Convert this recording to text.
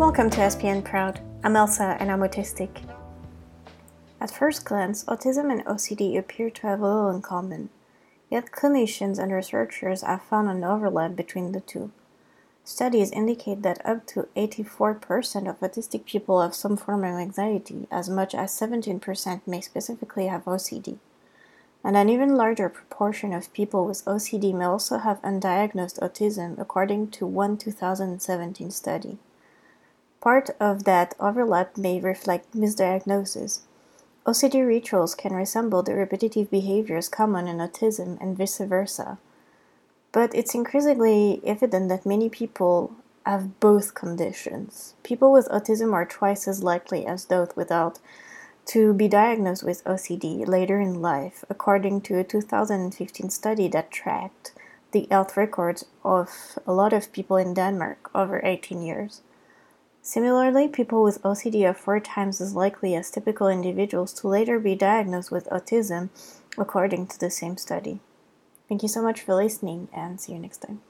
Welcome to SPN Proud. I'm Elsa and I'm autistic. At first glance, autism and OCD appear to have little in common, yet clinicians and researchers have found an overlap between the two. Studies indicate that up to 84% of autistic people have some form of anxiety, as much as 17% may specifically have OCD. And an even larger proportion of people with OCD may also have undiagnosed autism, according to one 2017 study. Part of that overlap may reflect misdiagnosis. OCD rituals can resemble the repetitive behaviors common in autism and vice versa. But it's increasingly evident that many people have both conditions. People with autism are twice as likely as those without to be diagnosed with OCD later in life, according to a 2015 study that tracked the health records of a lot of people in Denmark over 18 years. Similarly, people with OCD are four times as likely as typical individuals to later be diagnosed with autism, according to the same study. Thank you so much for listening, and see you next time.